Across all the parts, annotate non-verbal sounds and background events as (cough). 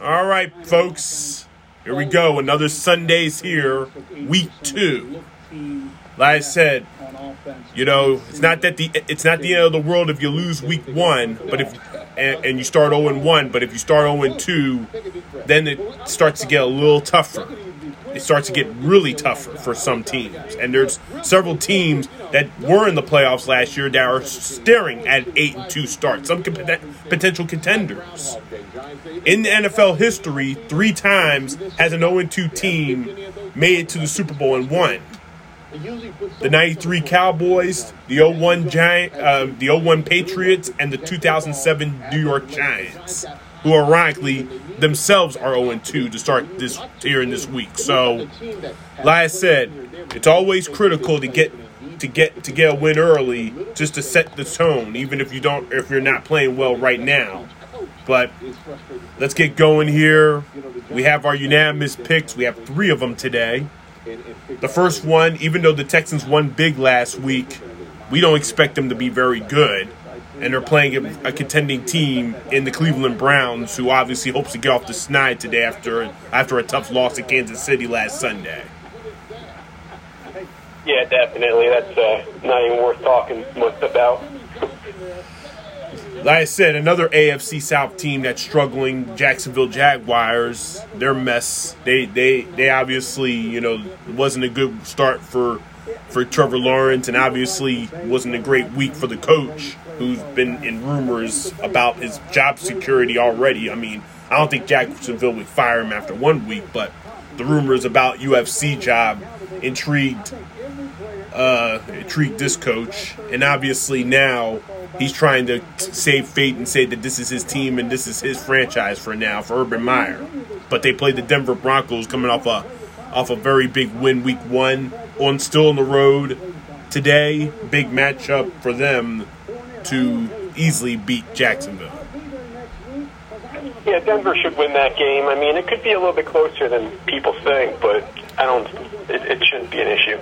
All right, folks. Here we go. Another Sunday's here. Week two. Like I said, you know, it's not that the it's not the end of the world if you lose week one, but if and, and you start 0 1, but if you start 0 2, then it starts to get a little tougher. It starts to get really tougher for some teams. And there's several teams that were in the playoffs last year that are staring at 8 and 2 starts, some potential contenders. In the NFL history, three times has an 0 and 2 team made it to the Super Bowl and won the 93 Cowboys, the 01 Giant, uh, the 01 Patriots, and the 2007 New York Giants, who ironically themselves are 0 2 to start this here in this week. So, like I said, it's always critical to get to get to get a win early just to set the tone, even if you don't if you're not playing well right now. But let's get going here. We have our unanimous picks. We have three of them today. The first one, even though the Texans won big last week, we don't expect them to be very good. And they're playing a, a contending team in the Cleveland Browns, who obviously hopes to get off the snide today after after a tough loss to Kansas City last Sunday. Yeah, definitely. That's uh, not even worth talking much about like I said, another AFC South team that's struggling, Jacksonville Jaguars. Their mess. They they they obviously you know wasn't a good start for for Trevor Lawrence, and obviously wasn't a great week for the coach, who's been in rumors about his job security already. I mean, I don't think Jacksonville would fire him after one week, but the rumors about USC job intrigued uh, intrigued this coach, and obviously now he's trying to save fate and say that this is his team and this is his franchise for now for Urban Meyer. But they played the Denver Broncos coming off a off a very big win week one on still on the road today. Big matchup for them to easily beat Jacksonville. Yeah, Denver should win that game. I mean, it could be a little bit closer than people think, but I don't. It, it shouldn't be an issue.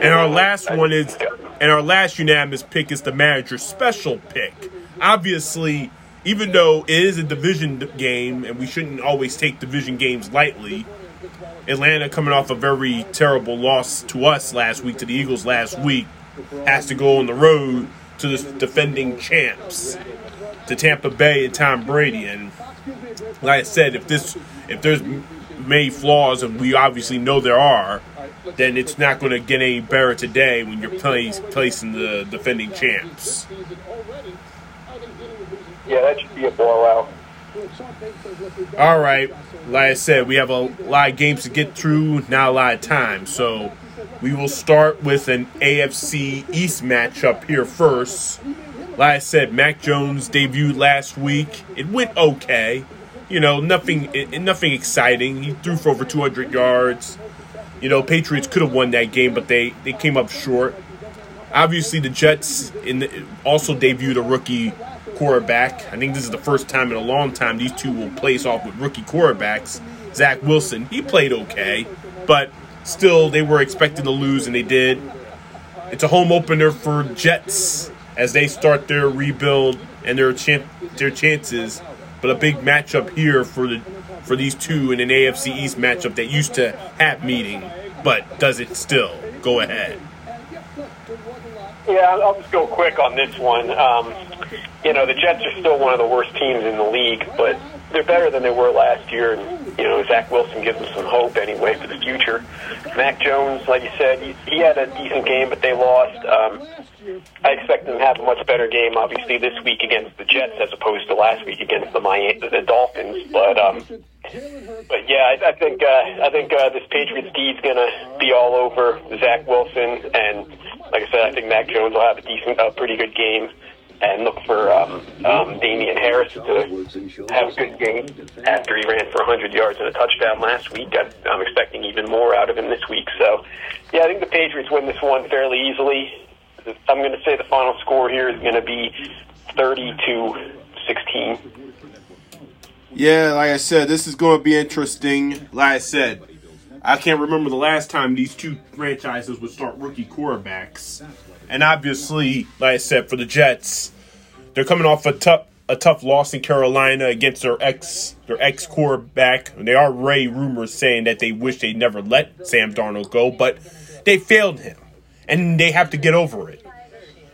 And our last one is, and our last unanimous pick is the manager special pick. Obviously, even though it is a division game, and we shouldn't always take division games lightly, Atlanta coming off a very terrible loss to us last week, to the Eagles last week, has to go on the road to the defending champs, to Tampa Bay and Tom Brady. And like I said, if this, if there's many flaws, and we obviously know there are, then it's not going to get any better today when you're place, placing the defending champs. Yeah, that should be a blowout. All right. Like I said, we have a lot of games to get through, not a lot of time. So we will start with an AFC East matchup here first. Like I said, Mac Jones debuted last week. It went okay. You know, nothing nothing exciting. He threw for over 200 yards. You know, Patriots could have won that game, but they, they came up short. Obviously, the Jets in the, also debuted a rookie quarterback. I think this is the first time in a long time these two will place off with rookie quarterbacks. Zach Wilson, he played okay, but still they were expecting to lose and they did. It's a home opener for Jets as they start their rebuild and their their chances, but a big matchup here for the for these two in an AFC East matchup that used to have meeting, but does it still? Go ahead. Yeah, I'll just go quick on this one. Um, you know, the Jets are still one of the worst teams in the league, but they're better than they were last year. And, you know, Zach Wilson gives them some hope anyway for the future. Mac Jones, like you said, he, he had a decent game, but they lost. Um, I expect them to have a much better game, obviously, this week against the Jets as opposed to last week against the Miami, the Dolphins. But um, but yeah, I, I think uh, I think uh, this Patriots D is gonna be all over Zach Wilson, and like I said, I think Mac Jones will have a decent, a pretty good game, and look for um, um, Damien Harris to have a good game after he ran for 100 yards and a touchdown last week. I, I'm expecting even more out of him this week. So yeah, I think the Patriots win this one fairly easily. I'm going to say the final score here is going to be 30 to 16. Yeah, like I said, this is going to be interesting. Like I said, I can't remember the last time these two franchises would start rookie quarterbacks. And obviously, like I said, for the Jets, they're coming off a tough a tough loss in Carolina against their ex their ex quarterback. They are Ray rumors saying that they wish they never let Sam Darnold go, but they failed him, and they have to get over it.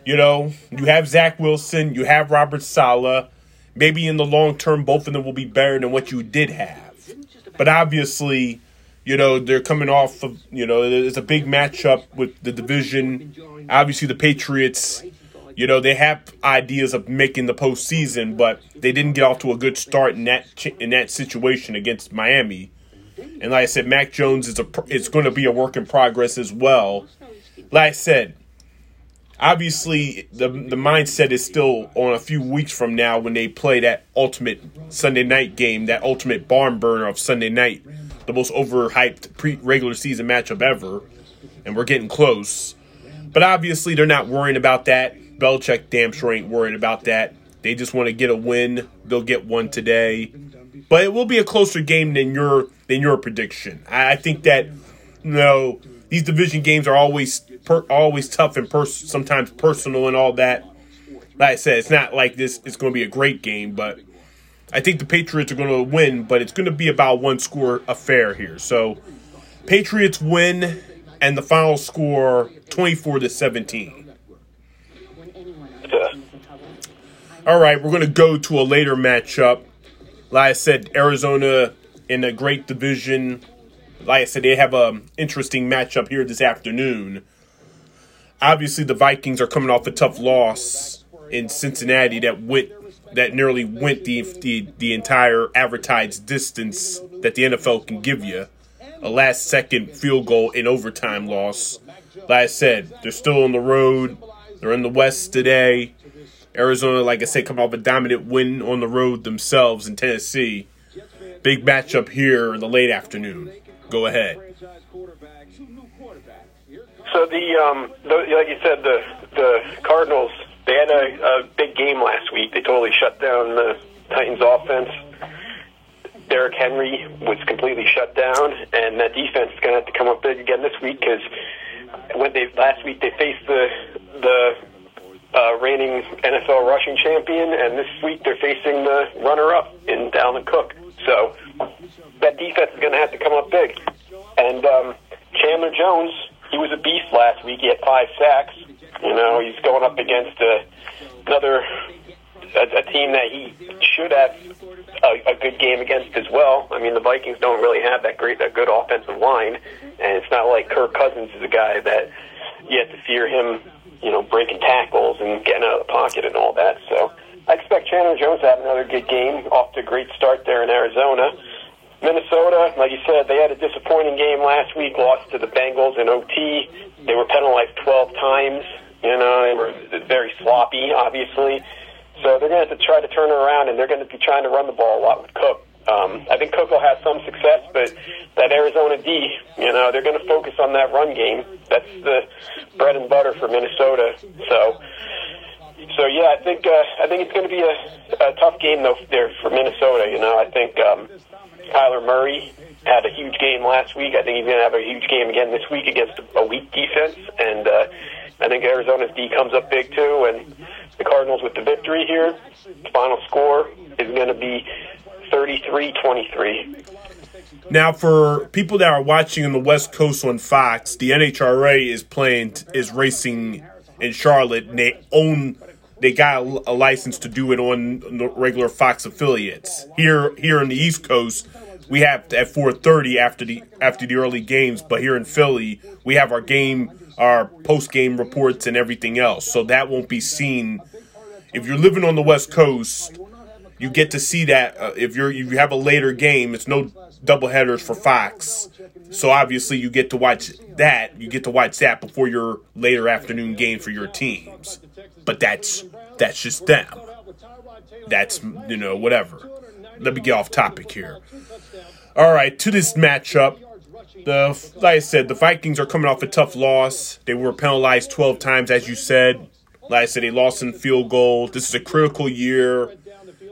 You know, you have Zach Wilson, you have Robert Saleh. Maybe in the long term, both of them will be better than what you did have. But obviously, you know, they're coming off of, you know, it's a big matchup with the division. Obviously, the Patriots you know, they have ideas of making the postseason, but they didn't get off to a good start in that in that situation against Miami. And like I said, Mac Jones is a it's going to be a work in progress as well. Like I said, obviously the the mindset is still on a few weeks from now when they play that ultimate Sunday night game, that ultimate barn burner of Sunday night, the most overhyped pre regular season matchup ever, and we're getting close. But obviously, they're not worrying about that. Belichick damn sure ain't worried about that. They just want to get a win. They'll get one today, but it will be a closer game than your than your prediction. I, think that you know these division games are always per, always tough and pers- sometimes personal and all that. Like I said, it's not like this. It's going to be a great game, but I think the Patriots are going to win. But it's going to be about one score affair here. So Patriots win, and the final score twenty four to seventeen. All right, we're going to go to a later matchup. Like I said, Arizona in a great division. Like I said, they have an interesting matchup here this afternoon. Obviously, the Vikings are coming off a tough loss in Cincinnati that went that nearly went the, the the entire advertised distance that the NFL can give you. A last second field goal in overtime loss. Like I said, they're still on the road. They're in the West today. Arizona, like I said, come off a dominant win on the road themselves in Tennessee. Big matchup here in the late afternoon. Go ahead. So the, um, the like you said, the the Cardinals they had a, a big game last week. They totally shut down the Titans' offense. Derrick Henry was completely shut down, and that defense is going to have to come up big again this week because when they last week they faced the the uh, reigning NFL rushing champion, and this week they're facing the runner-up in Dalvin Cook. So that defense is going to have to come up big. And um, Chandler Jones, he was a beast last week. He had five sacks. You know, he's going up against uh, another a, a team that he should have a, a good game against as well. I mean, the Vikings don't really have that great, a good offensive line, and it's not like Kirk Cousins is a guy that you have to fear him you know, breaking tackles and getting out of the pocket and all that. So I expect Chandler Jones to have another good game. Off to a great start there in Arizona. Minnesota, like you said, they had a disappointing game last week, lost to the Bengals in OT. They were penalized 12 times. You know, they were very sloppy, obviously. So they're going to have to try to turn it around, and they're going to be trying to run the ball a lot with Cook. Um, I think Cook will have some success, but that Arizona D, you know, they're going to focus on that run game. That's the bread and butter for Minnesota. So, so yeah, I think uh, I think it's going to be a, a tough game though there for Minnesota. You know, I think um, Kyler Murray had a huge game last week. I think he's going to have a huge game again this week against a weak defense, and uh, I think Arizona's D comes up big too. And the Cardinals with the victory here, the final score is going to be 33-23. Now, for people that are watching on the West Coast on Fox, the NHRA is playing is racing in Charlotte, and they own they got a, license to do it on regular Fox affiliates. Here, here in the East Coast, we have at 4:30 after the after the early games, but here in Philly, we have our game, our post game reports, and everything else. So that won't be seen. If you're living on the West Coast, you get to see that uh, if you're if you have a later game, it's no double headers for Fox. So obviously you get to watch that. You get to watch that before your later afternoon game for your teams. But that's that's just them. That's you know whatever. Let me get off topic here. All right, to this matchup. The like I said, the Vikings are coming off a tough loss. They were penalized 12 times, as you said. Like I said, they lost in field goal. This is a critical year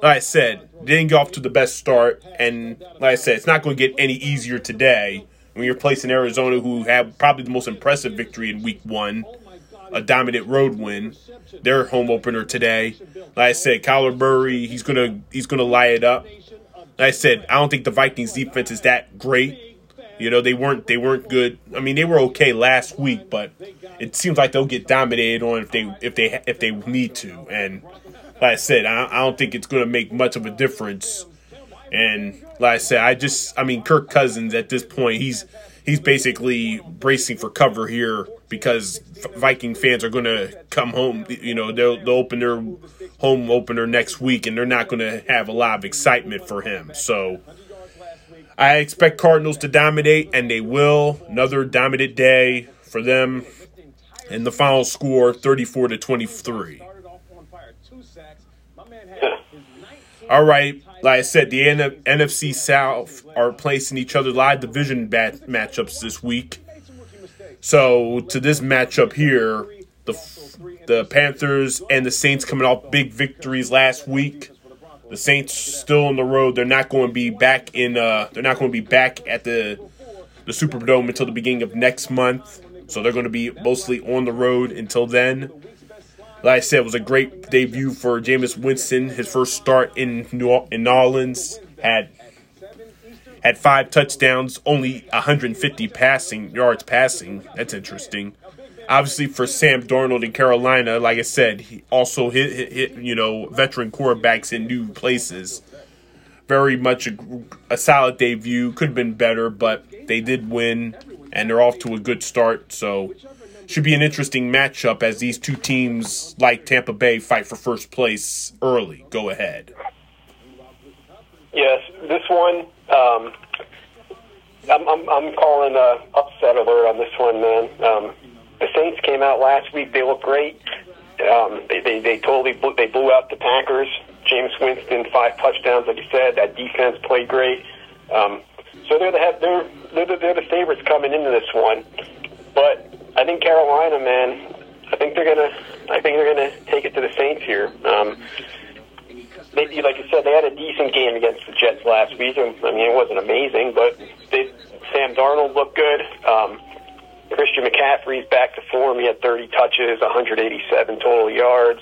like I said, didn't get off to the best start, and like I said, it's not going to get any easier today when you're placing Arizona, who had probably the most impressive victory in Week One. A dominant road win. Their home opener today. Like I said, Kyler Murray, he's gonna he's gonna lie it up. Like I said, I don't think the Vikings defense is that great. You know, they weren't they weren't good. I mean, they were okay last week, but it seems like they'll get dominated on if they if they if they need to. And like I said, I, I don't think it's going to make much of a difference. And like I said, I just I mean, Kirk Cousins at this point, he's he's basically bracing for cover here because Viking fans are going to come home. You know, they'll, they'll open their home opener next week, and they're not going to have a lot of excitement for him. So I expect Cardinals to dominate, and they will. Another dominant day for them. And the final score 34 to 23. All right, like I said, the N- NFC South are placing each other live division bat- matchups this week. So to this matchup here, the the Panthers and the Saints coming off big victories last week. The Saints still on the road. They're not going to be back in. Uh, they're not going to be back at the the Superdome until the beginning of next month. So they're going to be mostly on the road until then. Like I said, it was a great debut for Jameis Winston. His first start in New in Orleans had had five touchdowns, only 150 passing yards passing. That's interesting. Obviously, for Sam Darnold in Carolina, like I said, he also hit, hit, hit you know veteran quarterbacks in new places. Very much a, a solid debut. Could have been better, but they did win, and they're off to a good start. So should be an interesting matchup as these two teams, like Tampa Bay, fight for first place early. Go ahead. Yes, this one, um, I'm, I'm, I'm calling a upset alert on this one, man. Um, the Saints came out last week; they looked great. Um, they, they they totally blew, they blew out the Packers. Jameis Winston five touchdowns, like you said. That defense played great. Um, so they're the they're they're the, they're the favorites coming into this one. But I think Carolina, man, I think they're gonna I think they're gonna take it to the Saints here. Um, they, like you said, they had a decent game against the Jets last week. I mean, it wasn't amazing, but they, Sam Darnold looked good. Um, Christian McCaffrey's back to form. He had 30 touches, 187 total yards.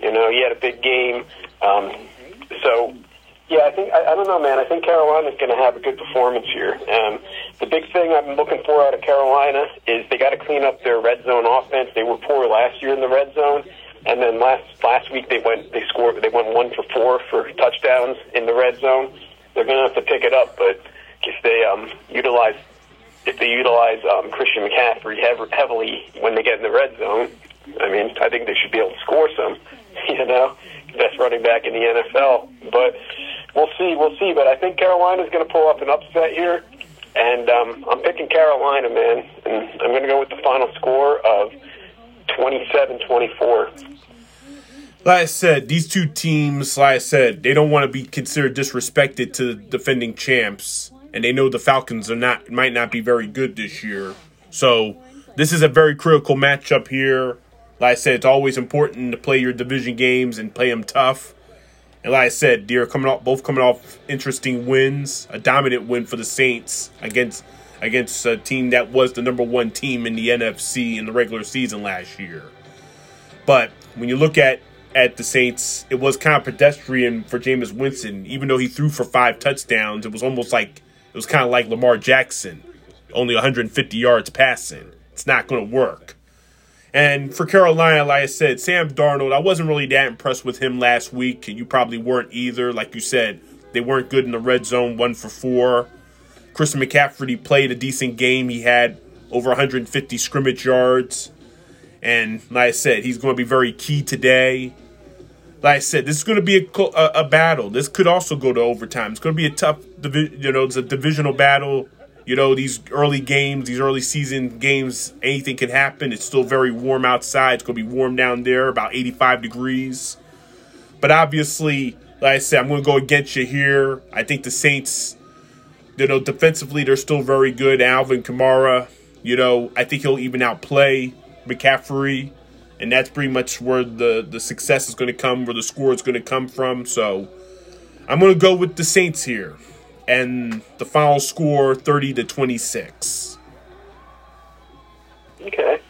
You know, he had a big game. Um, so, yeah, I think I, I don't know, man. I think Carolina's going to have a good performance here. Um, the big thing I'm looking for out of Carolina is they got to clean up their red zone offense. They were poor last year in the red zone. And then last last week they went they scored they went one for four for touchdowns in the red zone. They're going to have to pick it up, but if they um, utilize if they utilize um, Christian McCaffrey hev- heavily when they get in the red zone, I mean I think they should be able to score some. (laughs) You know, best running back in the NFL. But we'll see, we'll see. But I think Carolina's going to pull up an upset here. And um, I'm picking Carolina, man. And I'm going to go with the final score of 27 24. Like I said, these two teams, like I said, they don't want to be considered disrespected to the defending champs, and they know the Falcons are not might not be very good this year. So this is a very critical matchup here. Like I said, it's always important to play your division games and play them tough. And like I said, they're coming off both coming off interesting wins. A dominant win for the Saints against against a team that was the number one team in the NFC in the regular season last year. But when you look at at the Saints, it was kind of pedestrian for Jameis Winston. Even though he threw for five touchdowns, it was almost like it was kind of like Lamar Jackson, only 150 yards passing. It's not going to work. And for Carolina, like I said, Sam Darnold, I wasn't really that impressed with him last week. You probably weren't either. Like you said, they weren't good in the red zone, one for four. Christian McCaffrey played a decent game. He had over 150 scrimmage yards. And like I said, he's going to be very key today. Like I said, this is going to be a, a, a battle. This could also go to overtime. It's going to be a tough, you know, it's a divisional battle. You know, these early games, these early season games, anything can happen. It's still very warm outside. It's going to be warm down there, about 85 degrees. But obviously, like I said, I'm going to go against you here. I think the Saints, you know, defensively, they're still very good. Alvin Kamara, you know, I think he'll even outplay McCaffrey. And that's pretty much where the, the success is going to come, where the score is going to come from. So I'm going to go with the Saints here and the final score 30 to 26. Okay.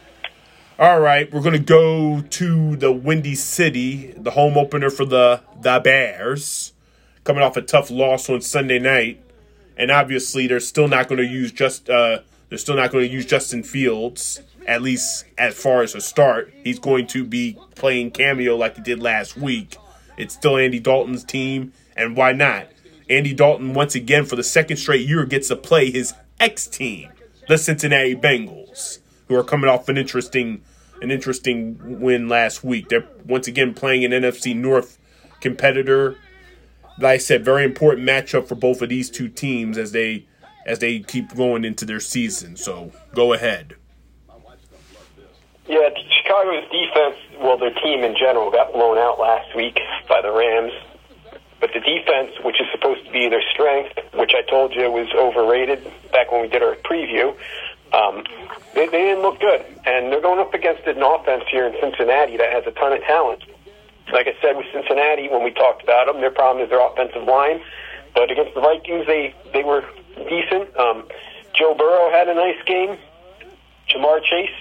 All right, we're gonna go to the Windy City, the home opener for the the Bears, coming off a tough loss on Sunday night, and obviously they're still not going to use just uh, they're still not going to use Justin Fields at least as far as a start. He's going to be playing cameo like he did last week. It's still Andy Dalton's team, and why not? Andy Dalton once again for the second straight year gets to play his ex team, the Cincinnati Bengals who are coming off an interesting an interesting win last week. They're once again playing an NFC North competitor. Like I said, very important matchup for both of these two teams as they as they keep going into their season. So go ahead. Yeah, Chicago's defense, well, their team in general got blown out last week by the Rams. But the defense, which is supposed to be their strength, which I told you was overrated back when we did our preview, um, they, they didn't look good. And they're going up against an offense here in Cincinnati that has a ton of talent. Like I said with Cincinnati when we talked about them, their problem is their offensive line. But against the Vikings, they, they were decent. Um, Joe Burrow had a nice game. Ja'Marr Chase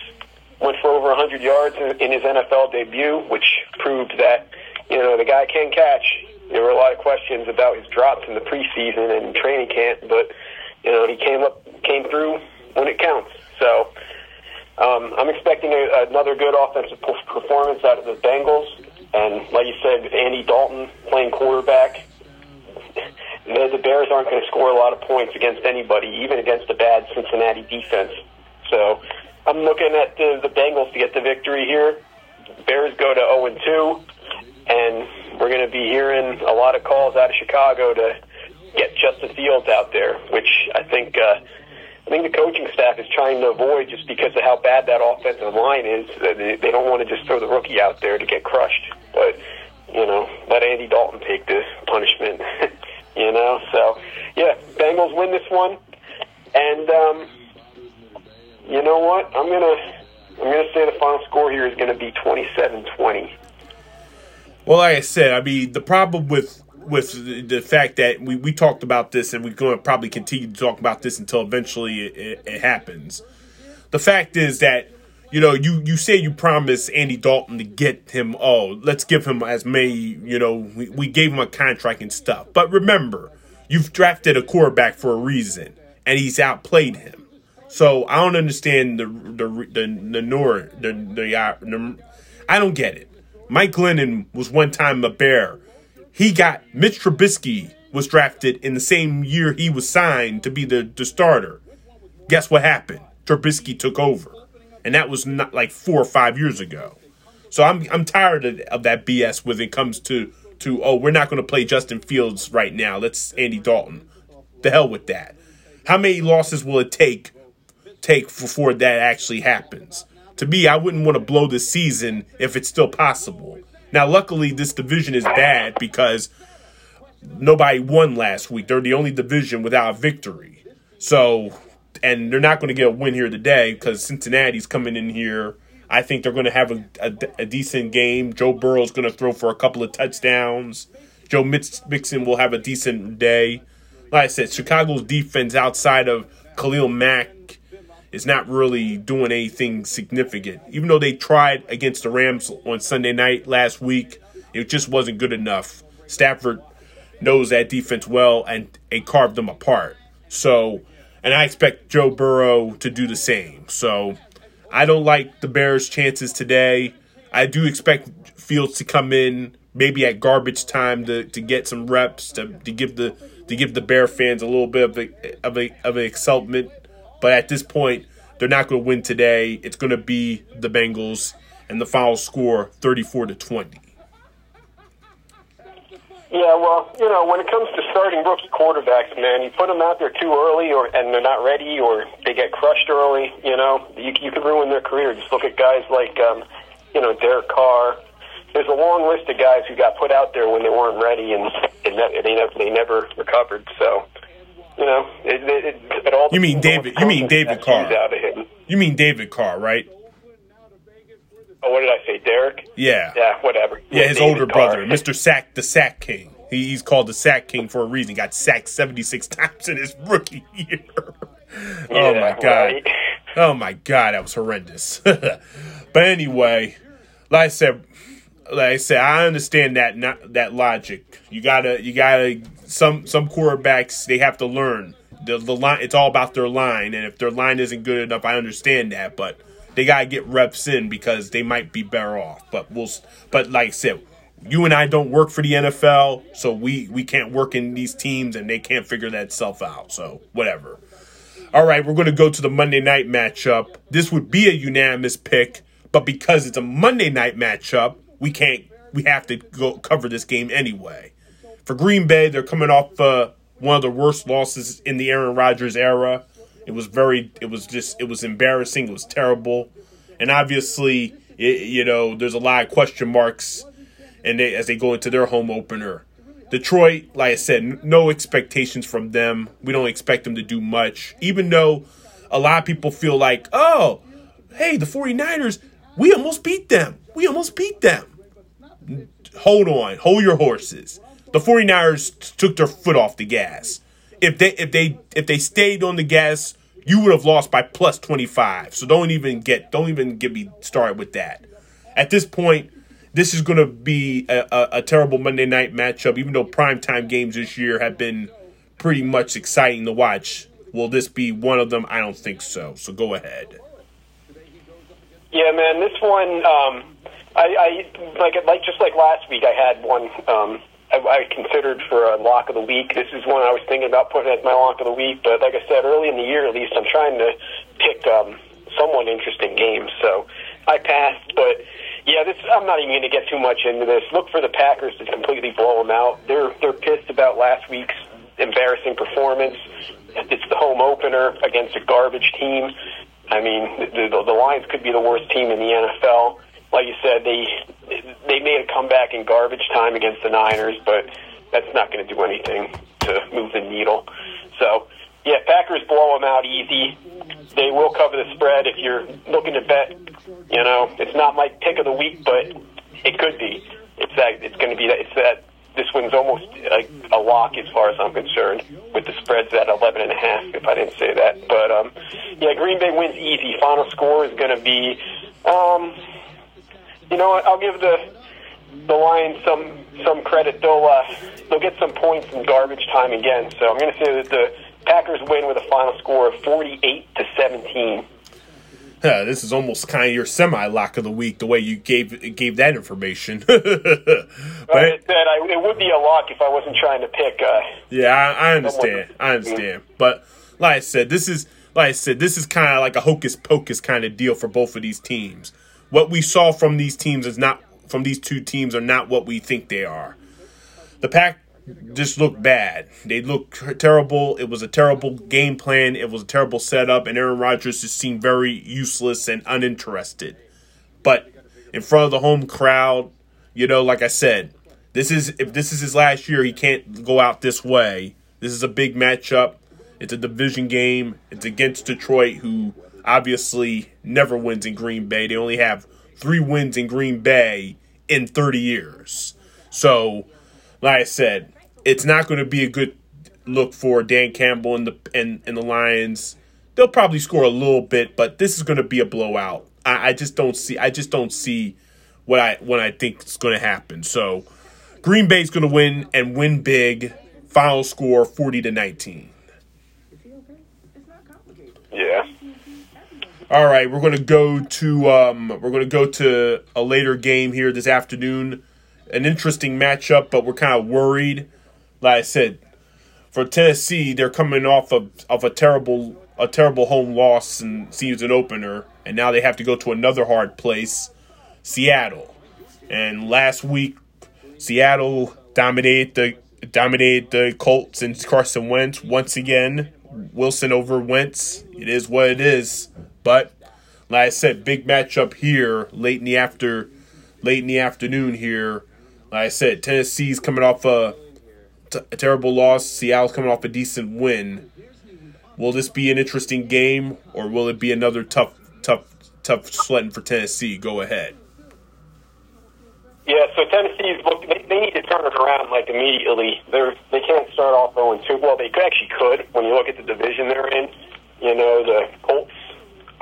went for over 100 yards in, in his NFL debut, which proved that, you know, the guy can catch. There were a lot of questions about his drops in the preseason and training camp, but, you know, he came up, came through when it counts. So um, I'm expecting a, another good offensive performance out of the Bengals. And like you said, Andy Dalton playing quarterback, (laughs) the, the Bears aren't going to score a lot of points against anybody, even against a bad Cincinnati defense. So I'm looking at the, the Bengals to get the victory here. Bears go to 0 and 2, and we're going to be hearing a lot of calls out of Chicago to get Justin Fields out there, which I think. Uh, I think the coaching staff is trying to avoid just because of how bad that offensive line is. They, don't want to just throw the rookie out there to get crushed. But, you know, let Andy Dalton take the punishment. (laughs) you know, so, yeah, Bengals win this one. And, um, you know what? I'm to. I'm to say the final score here is going to be 27-20. Well, like I said, I mean, the problem with with the fact that we, we talked about this and we're going to probably continue to talk about this until eventually it, it, it, happens. The fact is that you know you you say you promised Andy Dalton to get him. Oh, let's give him as many. You know, we, we gave him a contract and stuff. But remember, you've drafted a quarterback for a reason, and he's outplayed him. So I don't understand the the the the the the, uh, the I don't get it. Mike Glennon was one time a bear he got Mitch Trubisky was drafted in the same year he was signed to be the, the starter. Guess what happened? Trubisky took over. And that was not like four or five years ago. So I'm I'm tired of, of that BS when it comes to to oh we're not going to play Justin Fields right now. Let's Andy Dalton. The hell with that. How many losses will it take take before that actually happens? To me, I wouldn't want to blow the season if it's still possible. Now, luckily, this division is bad because nobody won last week. They're the only division without a victory. So, and they're not going to get a win here today because Cincinnati's coming in here. I think they're going to have a, a, a decent game. Joe Burrow's going to throw for a couple of touchdowns. Joe Mixon will have a decent day. Like I said, Chicago's defense outside of Khalil Mack is not really doing anything significant. Even though they tried against the Rams on Sunday night last week, it just wasn't good enough. Stafford knows that defense well and, and carved them apart. So, and I expect Joe Burrow to do the same. So, I don't like the Bears' chances today. I do expect Fields to come in maybe at garbage time to, to get some reps to, to give the to give the Bear fans a little bit of a, of a, of an excitement but at this point, they're not going to win today. It's going to be the Bengals, and the final score 34 to 20. Yeah, well, you know, when it comes to starting rookie quarterbacks, man, you put them out there too early, or and they're not ready, or they get crushed early. You know, you you can ruin their career. Just look at guys like, um, you know, Derek Carr. There's a long list of guys who got put out there when they weren't ready, and, and they they never recovered. So, you know, it, it, it all. You mean David? You mean David Carr? Out of him. You mean David Carr, right? Oh, what did I say, Derek? Yeah. Yeah, whatever. Yeah, his David older Carr. brother, Mr. Sack, the Sack King. He, he's called the Sack King for a reason. He got sacked seventy six (laughs) times in his rookie year. (laughs) oh yeah, my god. Right. (laughs) Oh my god, that was horrendous. But anyway, like I said, like I said, I understand that not that logic. You gotta, you gotta. Some some quarterbacks they have to learn the the line. It's all about their line, and if their line isn't good enough, I understand that. But they gotta get reps in because they might be better off. But we'll. But like I said, you and I don't work for the NFL, so we we can't work in these teams, and they can't figure that stuff out. So whatever. All right, we're going to go to the Monday night matchup. This would be a unanimous pick, but because it's a Monday night matchup, we can't. We have to go cover this game anyway. For Green Bay, they're coming off uh, one of the worst losses in the Aaron Rodgers era. It was very. It was just. It was embarrassing. It was terrible, and obviously, it, you know, there's a lot of question marks, and they, as they go into their home opener. Detroit, like I said, no expectations from them. We don't expect them to do much, even though a lot of people feel like, oh, hey, the 49ers, we almost beat them. We almost beat them. Hold on, hold your horses. The 49ers took their foot off the gas. If they if they if they stayed on the gas, you would have lost by plus 25. So don't even get don't even get me started with that. At this point, this is going to be a, a, a, terrible Monday night matchup, even though primetime games this year have been pretty much exciting to watch. Will this be one of them? I don't think so. So go ahead. Yeah, man, this one, um, I, I like like just like last week, I had one um, I, I considered for a lock of the week. This is one I was thinking about putting as my lock of the week, but like I said, early in the year at least, I'm trying to pick um, somewhat interesting games. So I passed, but yeah, this I'm not even going to get too much into this. Look for the Packers to completely blow them out. They're they're pissed about last week's embarrassing performance. It's the home opener against a garbage team. I mean, the, the, the Lions could be the worst team in the NFL. Like you said, they they made a comeback in garbage time against the Niners, but that's not going to do anything to move the needle. So, yeah, Packers blow them out easy. They will cover the spread if you're looking to bet you know, it's not my pick of the week, but it could be. It's that it's going to be that. It's that this one's almost a, a lock as far as I'm concerned, with the spreads at eleven and a half. If I didn't say that, but um, yeah, Green Bay wins easy. Final score is going to be, um, you know, what? I'll give the the Lions some some credit. They'll uh, they'll get some points in garbage time again. So I'm going to say that the Packers win with a final score of 48 to 17. Uh, this is almost kind of your semi lock of the week, the way you gave gave that information. (laughs) but well, it, said I, it would be a lock if I wasn't trying to pick. Uh, yeah, I, I understand. I understand. But like I said, this is like I said, this is kind of like a hocus pocus kind of deal for both of these teams. What we saw from these teams is not from these two teams are not what we think they are. The pack just looked bad. They looked terrible. It was a terrible game plan. It was a terrible setup, and Aaron Rodgers just seemed very useless and uninterested. But in front of the home crowd, you know, like I said, this is if this is his last year, he can't go out this way. This is a big matchup. It's a division game. It's against Detroit, who obviously never wins in Green Bay. They only have three wins in Green Bay in 30 years. So, like I said, it's not going to be a good look for Dan Campbell and the and, and the Lions. They'll probably score a little bit, but this is going to be a blowout. I, I just don't see. I just don't see what I what I think is going to happen. So Green Bay's going to win and win big. Final score forty to nineteen. Yeah. All right, we're going to go to um, we're going to go to a later game here this afternoon. An interesting matchup, but we're kind of worried like I said, for Tennessee, they're coming off of, of a terrible a terrible home loss and season opener, and now they have to go to another hard place, Seattle. And last week, Seattle dominated the dominated the Colts and Carson Wentz once again. Wilson over Wentz. It is what it is. But like I said, big matchup here late in the after late in the afternoon here. Like I said, Tennessee's coming off a a terrible loss. Seattle's coming off a decent win. Will this be an interesting game, or will it be another tough, tough, tough sledding for Tennessee? Go ahead. Yeah, so Tennessee's. They, they need to turn it around like immediately. They're they can't start off 0 2. Well, they actually could when you look at the division they're in. You know, the Colts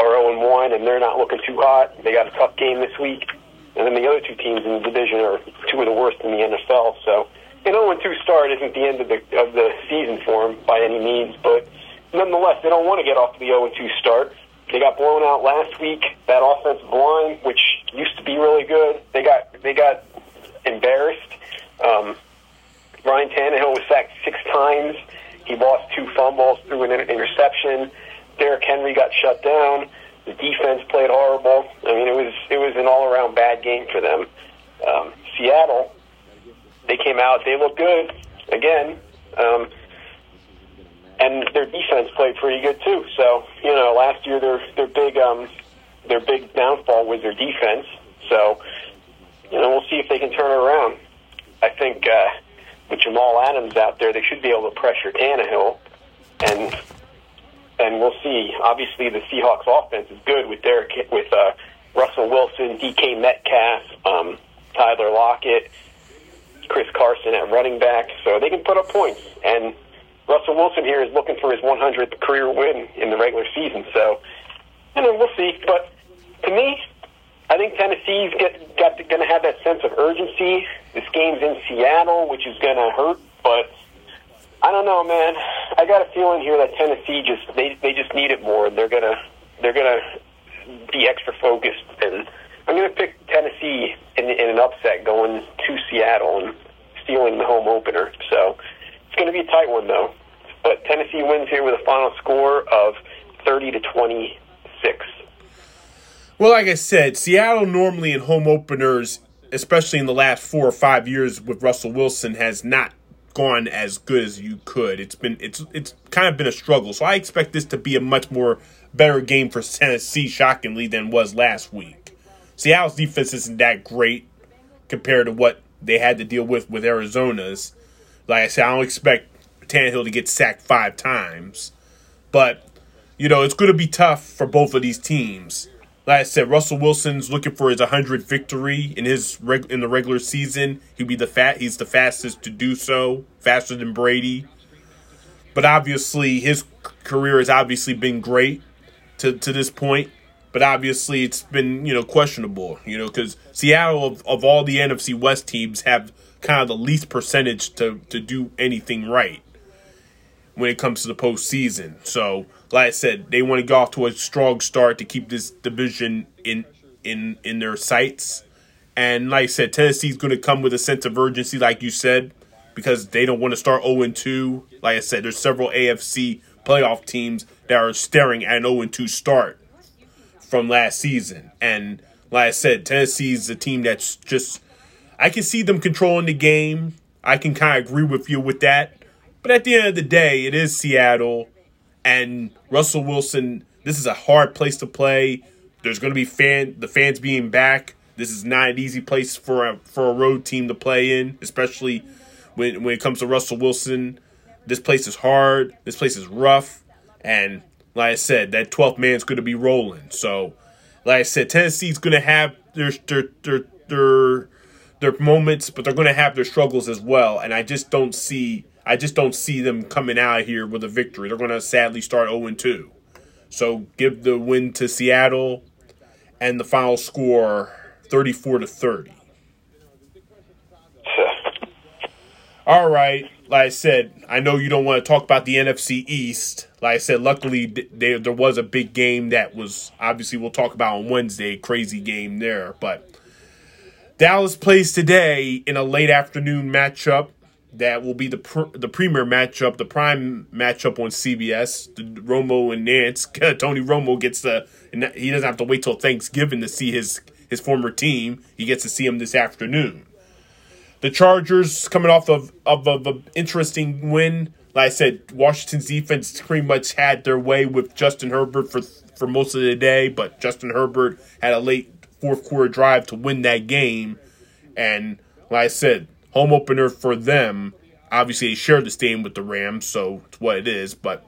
are 0 1, and they're not looking too hot. They got a tough game this week. And then the other two teams in the division are two of the worst in the NFL. So an 0 2 start isn't the end of the, of the season for them by any means, but nonetheless, they don't want to get off the 0 2 start. They got blown out last week. That offensive line, which used to be really good, they got they got embarrassed. Um, Ryan Tannehill was sacked six times. He lost two fumbles through an interception. Derrick Henry got shut down. The defense played horrible. I mean, it was it was an all around bad game for them. Um, Seattle, they came out. They looked good again. Um, and their defense played pretty good too. So you know, last year their their big um, their big downfall was their defense. So you know, we'll see if they can turn it around. I think uh, with Jamal Adams out there, they should be able to pressure Tannehill, and and we'll see. Obviously, the Seahawks offense is good with Derek with uh, Russell Wilson, DK Metcalf, um, Tyler Lockett, Chris Carson at running back, so they can put up points and Russell Wilson here is looking for his 100th career win in the regular season. So, you know, we'll see. But to me, I think Tennessee's get, got going to have that sense of urgency. This game's in Seattle, which is going to hurt, but I don't know, man. I got a feeling here that Tennessee just they they just need it more. They're gonna they're gonna be extra focused, and I'm gonna pick Tennessee in, in an upset going to Seattle and stealing the home opener. So it's to be a tight one though. But Tennessee wins here with a final score of 30 to 26. Well, like I said, Seattle normally in home openers, especially in the last four or five years with Russell Wilson, has not gone as good as you could. It's been it's it's kind of been a struggle. So I expect this to be a much more better game for Tennessee, shockingly, than was last week. Seattle's defense isn't that great compared to what they had to deal with with Arizona's. Like I said, I don't expect Tannehill to get sacked five times, but you know it's going to be tough for both of these teams. Like I said, Russell Wilson's looking for his 100 victory in his reg- in the regular season. He'll be the fat. He's the fastest to do so, faster than Brady. But obviously, his career has obviously been great to to this point. But obviously, it's been you know questionable. You know because Seattle of, of all the NFC West teams have kind of the least percentage to to do anything right when it comes to the postseason. So, like I said, they want to go off to a strong start to keep this division in in in their sights. And like I said, Tennessee's going to come with a sense of urgency, like you said, because they don't want to start 0 2. Like I said, there's several AFC playoff teams that are staring at an 0 2 start from last season. And like I said, Tennessee's a team that's just. I can see them controlling the game. I can kind of agree with you with that. But at the end of the day, it is Seattle and Russell Wilson. This is a hard place to play. There's going to be fan the fans being back. This is not an easy place for a for a road team to play in, especially when when it comes to Russell Wilson. This place is hard. This place is rough, and like I said, that 12th man's going to be rolling. So, like I said, Tennessee's going to have their their their their their moments, but they're going to have their struggles as well. And I just don't see I just don't see them coming out here with a victory. They're going to sadly start 0 2. So give the win to Seattle and the final score 34 to 30. All right, like I said, I know you don't want to talk about the NFC East. Like I said, luckily they, there was a big game that was obviously we'll talk about on Wednesday, crazy game there. But Dallas plays today in a late afternoon matchup that will be the pr- the premier matchup, the prime matchup on CBS. The Romo and Nantz. (laughs) Tony Romo gets the he doesn't have to wait till Thanksgiving to see his his former team. He gets to see him this afternoon. The Chargers coming off of of, of an interesting win. Like I said, Washington's defense pretty much had their way with Justin Herbert for for most of the day, but Justin Herbert had a late fourth quarter drive to win that game. And like I said, home opener for them. Obviously, they shared the stadium with the Rams, so it's what it is. But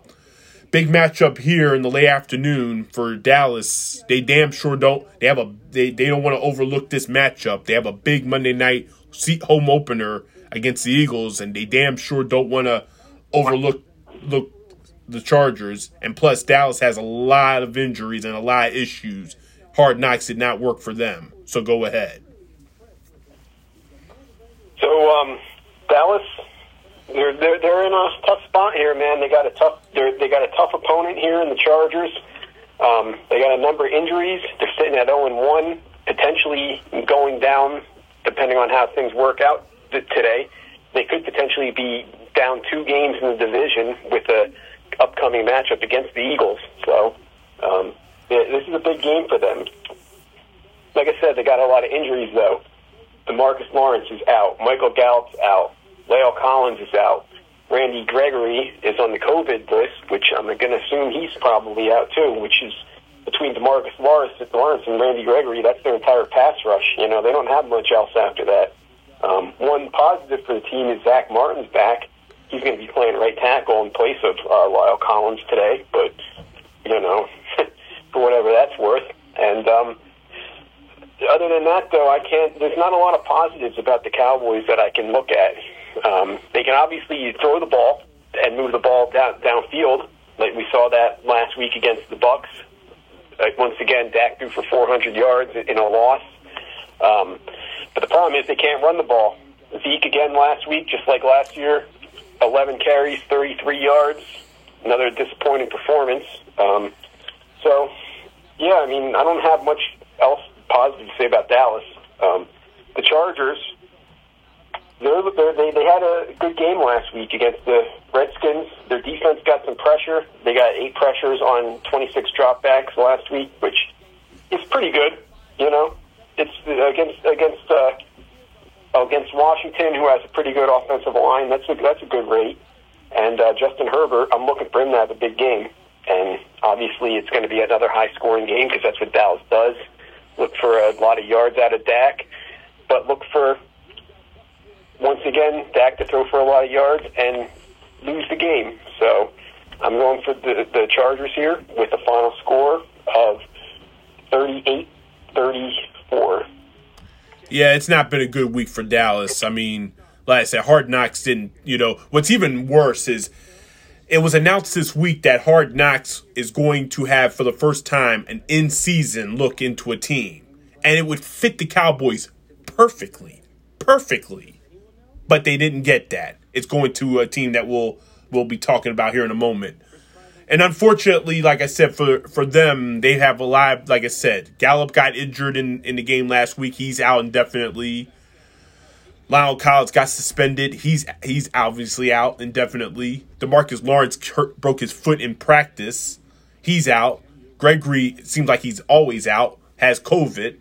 big matchup here in the late afternoon for Dallas. They damn sure don't. They have a. They, they don't want to overlook this matchup. They have a big Monday night seat home opener against the Eagles, and they damn sure don't want to overlook look the Chargers, and plus Dallas has a lot of injuries and a lot of issues. Hard knocks did not work for them. So go ahead. So um, Dallas, they're, they're they're in a tough spot here, man. They got a tough they got a tough opponent here in the Chargers. Um, they got a number of injuries. They're sitting at 0 and 1, potentially going down, depending on how things work out th- today. They could potentially be down two games in the division with a upcoming matchup against the Eagles. So um, yeah, this is a big game for them. Like I said, they got a lot of injuries though. Demarcus Lawrence is out. Michael Gallup's out. La'el Collins is out. Randy Gregory is on the COVID list, which I'm going to assume he's probably out too, which is between Demarcus Lawrence, Lawrence and Randy Gregory, that's their entire pass rush. You know, they don't have much else after that. Um, one positive for the team is Zack Martin's back. He's going to be playing right tackle in place of uh, La'el Collins today, but, you know, (laughs) for whatever that's worth. And um, other than that, though, I can't. There's not a lot of positives about the Cowboys that I can look at. Um, they can obviously throw the ball and move the ball down downfield, like we saw that last week against the Bucs. Like once again, Dak threw for 400 yards in a loss. Um, but the problem is they can't run the ball. Zeke again last week, just like last year, 11 carries, 33 yards. Another disappointing performance. Um, so, yeah, I mean, I don't have much else positive to say about Dallas. Um, the Chargers, they're, they're, they they had a good game last week against the Redskins. Their defense got some pressure. They got eight pressures on 26 dropbacks last week, which is pretty good. You know, it's against against uh, against Washington, who has a pretty good offensive line. That's a that's a good rate. And uh, Justin Herbert, I'm looking for him to have a big game. And obviously, it's going to be another high scoring game because that's what Dallas does. Look for a lot of yards out of Dak, but look for once again Dak to throw for a lot of yards and lose the game. So I'm going for the, the Chargers here with a final score of 38 34. Yeah, it's not been a good week for Dallas. I mean, like I said, Hard Knocks didn't, you know, what's even worse is it was announced this week that Hard Knocks is going to have, for the first time, an in season look into a team. And it would fit the Cowboys perfectly. Perfectly. But they didn't get that. It's going to a team that we'll, we'll be talking about here in a moment. And unfortunately, like I said, for for them, they have a lot. Like I said, Gallup got injured in, in the game last week. He's out indefinitely. La'el Collins got suspended. He's he's obviously out indefinitely. Demarcus Lawrence hurt, broke his foot in practice. He's out. Gregory seems like he's always out. Has COVID,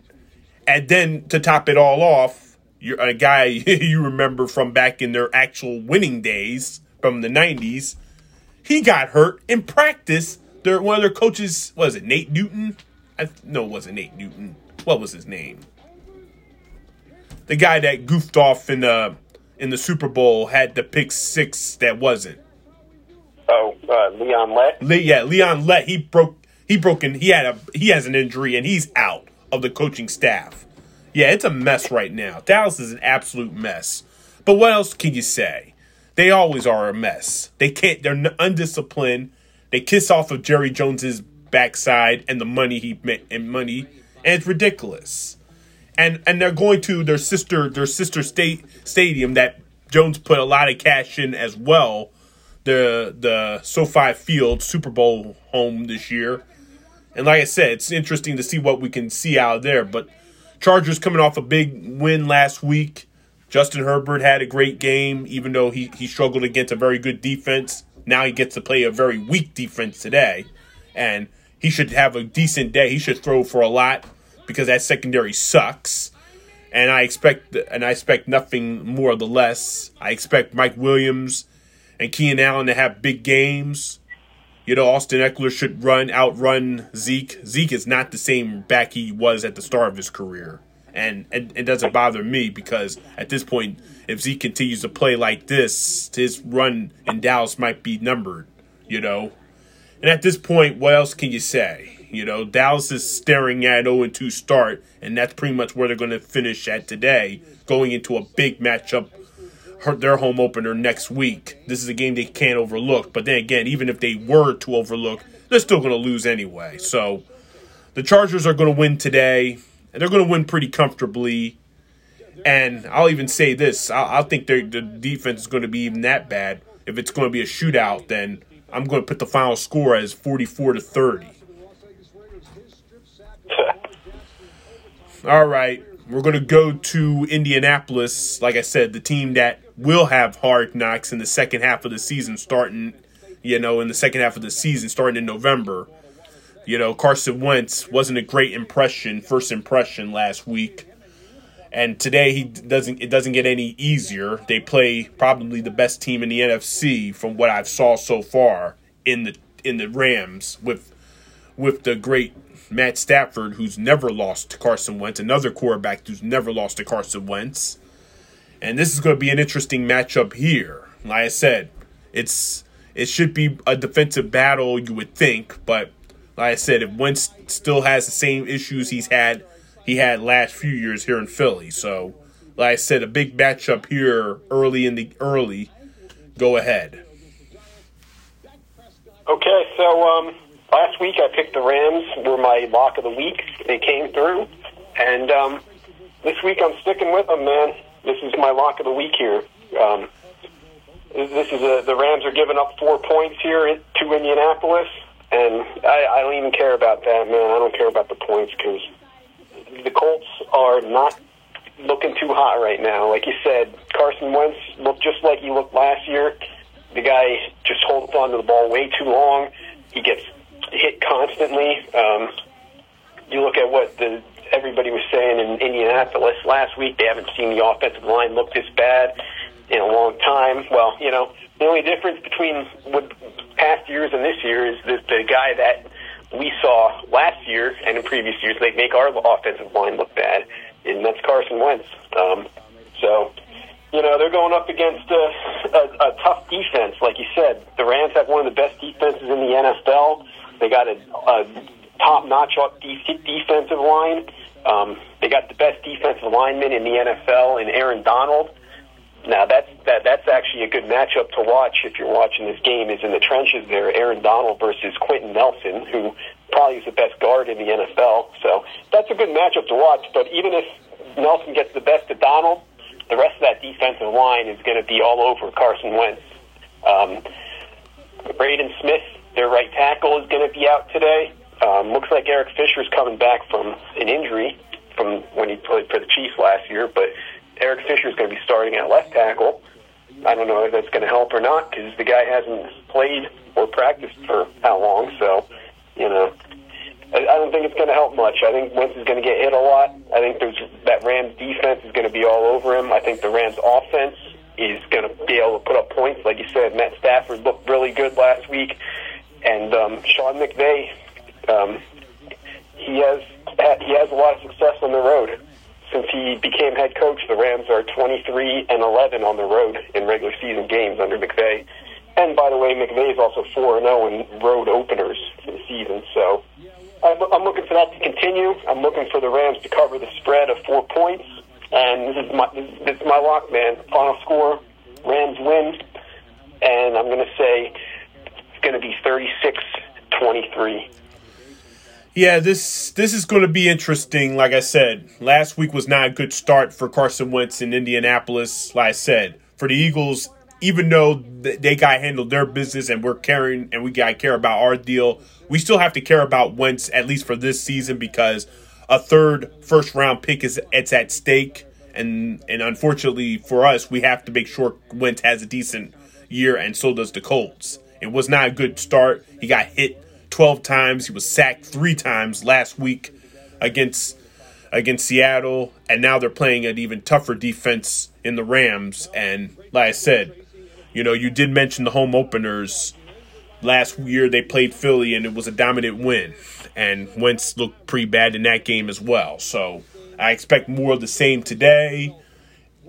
and then to top it all off, you're a guy (laughs) you remember from back in their actual winning days from the '90s. He got hurt in practice. Their one of their coaches was it Nate Newton? I, no, it wasn't Nate Newton. What was his name? The guy that goofed off in the in the Super Bowl had the pick six that wasn't. Oh, uh, Leon Lett. Le- yeah, Leon Lett. He broke. He broken. He had a. He has an injury and he's out of the coaching staff. Yeah, it's a mess right now. Dallas is an absolute mess. But what else can you say? They always are a mess. They can't. They're undisciplined. They kiss off of Jerry Jones's backside and the money he and money, and it's ridiculous and and they're going to their sister their sister state stadium that Jones put a lot of cash in as well. The the SoFi Field Super Bowl home this year, and like I said, it's interesting to see what we can see out there. But Chargers coming off a big win last week. Justin Herbert had a great game, even though he, he struggled against a very good defense. Now he gets to play a very weak defense today, and he should have a decent day. He should throw for a lot because that secondary sucks. And I expect and I expect nothing more or less. I expect Mike Williams and Keenan Allen to have big games. You know, Austin Ekeler should run outrun Zeke. Zeke is not the same back he was at the start of his career. And, and it doesn't bother me because at this point, if Zeke continues to play like this, his run in Dallas might be numbered, you know. And at this point, what else can you say? You know, Dallas is staring at 0 2 start, and that's pretty much where they're going to finish at today, going into a big matchup. their home opener next week. This is a game they can't overlook. But then again, even if they were to overlook, they're still going to lose anyway. So the Chargers are going to win today, and they're going to win pretty comfortably. And I'll even say this: I, I think the defense is going to be even that bad. If it's going to be a shootout, then I'm going to put the final score as 44 to 30. All right, we're going to go to Indianapolis. Like I said, the team that will have hard knocks in the second half of the season, starting, you know, in the second half of the season, starting in November. You know, Carson Wentz wasn't a great impression, first impression last week and today he doesn't it doesn't get any easier. They play probably the best team in the NFC from what I've saw so far in the in the Rams with with the great Matt Stafford who's never lost to Carson Wentz, another quarterback who's never lost to Carson Wentz. And this is going to be an interesting matchup here. Like I said, it's it should be a defensive battle you would think, but like I said, if Wentz still has the same issues he's had he had last few years here in Philly. So, like I said, a big matchup here early in the early. Go ahead. Okay, so um, last week I picked the Rams were my lock of the week. They came through, and um, this week I'm sticking with them, man. This is my lock of the week here. Um, this is a, the Rams are giving up four points here to Indianapolis, and I, I don't even care about that, man. I don't care about the points because the Colts are not looking too hot right now. Like you said, Carson Wentz looked just like he looked last year. The guy just holds on to the ball way too long. He gets hit constantly. Um, you look at what the everybody was saying in Indianapolis last week. They haven't seen the offensive line look this bad in a long time. Well, you know, the only difference between what past years and this year is that the guy that we saw last year and in previous years, they make our offensive line look bad, and that's Carson Wentz. Um, so, you know, they're going up against a, a, a tough defense, like you said. The Rams have one of the best defenses in the NFL. They got a, a top-notch defensive line. Um, they got the best defensive lineman in the NFL in Aaron Donald. Now that's that that's actually a good matchup to watch if you're watching this game. Is in the trenches there, Aaron Donald versus Quenton Nelson, who probably is the best guard in the NFL. So that's a good matchup to watch. But even if Nelson gets the best of Donald, the rest of that defensive line is going to be all over Carson Wentz. Um, Braden Smith, their right tackle, is going to be out today. Um, looks like Eric Fisher is coming back from an injury from when he played for the Chiefs last year, but Eric Fisher is going to be starting at left tackle. I don't know if that's going to help or not because the guy hasn't played or practiced for how long. So, you know, I, I don't think it's going to help much. I think Wentz is going to get hit a lot. I think there's that Rams defense is going to be all over him. I think the Rams offense is going to be able to put up points. Like you said, Matt Stafford looked really good last week, and um, Sean McVay, um, he has he has a lot of success on the road since he became head coach, the Rams are 23 and 11 on the road in regular season games under McVay. And by the way, McVay is also 4 and 0 in road openers for the season. So I'm looking for that to continue. I'm looking for the Rams to cover the spread of four points. And this is my this is my lock, man. Final score: Rams win, and I'm going to say going to be 36-23. Yeah, this this is going to be interesting. Like I said, last week was not a good start for Carson Wentz in Indianapolis. Like I said, for the Eagles, even though they got handled their business and we're caring and we got to care about our deal, we still have to care about Wentz at least for this season because a third first round pick is it's at stake, and and unfortunately for us, we have to make sure Wentz has a decent year, and so does the Colts. It was not a good start. He got hit 12 times. He was sacked three times last week against against Seattle, and now they're playing an even tougher defense in the Rams. And like I said, you know, you did mention the home openers. Last year they played Philly, and it was a dominant win. And Wentz looked pretty bad in that game as well. So I expect more of the same today.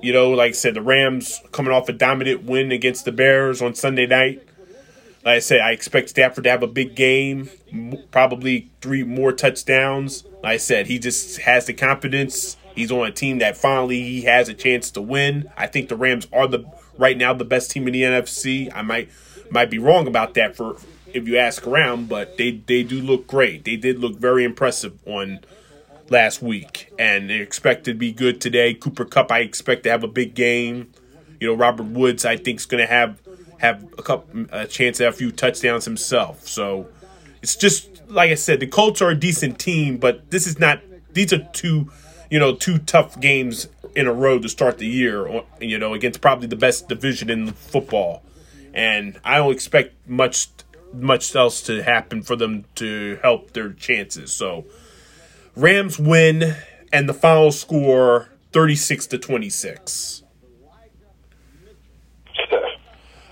You know, like I said, the Rams coming off a dominant win against the Bears on Sunday night. Like I said, I expect Stafford to have a big game, probably three more touchdowns. Like I said, he just has the confidence. He's on a team that finally he has a chance to win. I think the Rams are the right now the best team in the NFC. I might might be wrong about that for if you ask around, but they they do look great. They did look very impressive on last week, and they expect to be good today. Cooper Kupp, I expect to have a big game. You know, Robert Woods, I think is going to have have a couple a chance at a few touchdowns himself. So it's just like I said, the Colts are a decent team, but this is not. These are two, you know, two tough games in a row to start the year. You know, against probably the best division in football, and I don't expect much much else to happen for them to help their chances. So Rams win, and the final score thirty six to twenty six.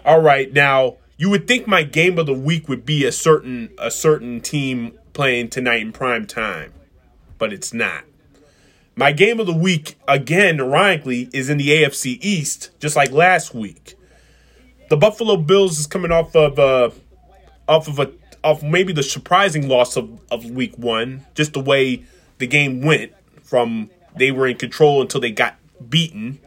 All right, now you would think my game of the week would be a certain a certain team playing tonight in prime time, but it's not. My game of the week again, ironically, is in the AFC East, just like last week. The Buffalo Bills is coming off of uh, off of a off maybe the surprising loss of, of week one, just the way the game went from they were in control until they got beaten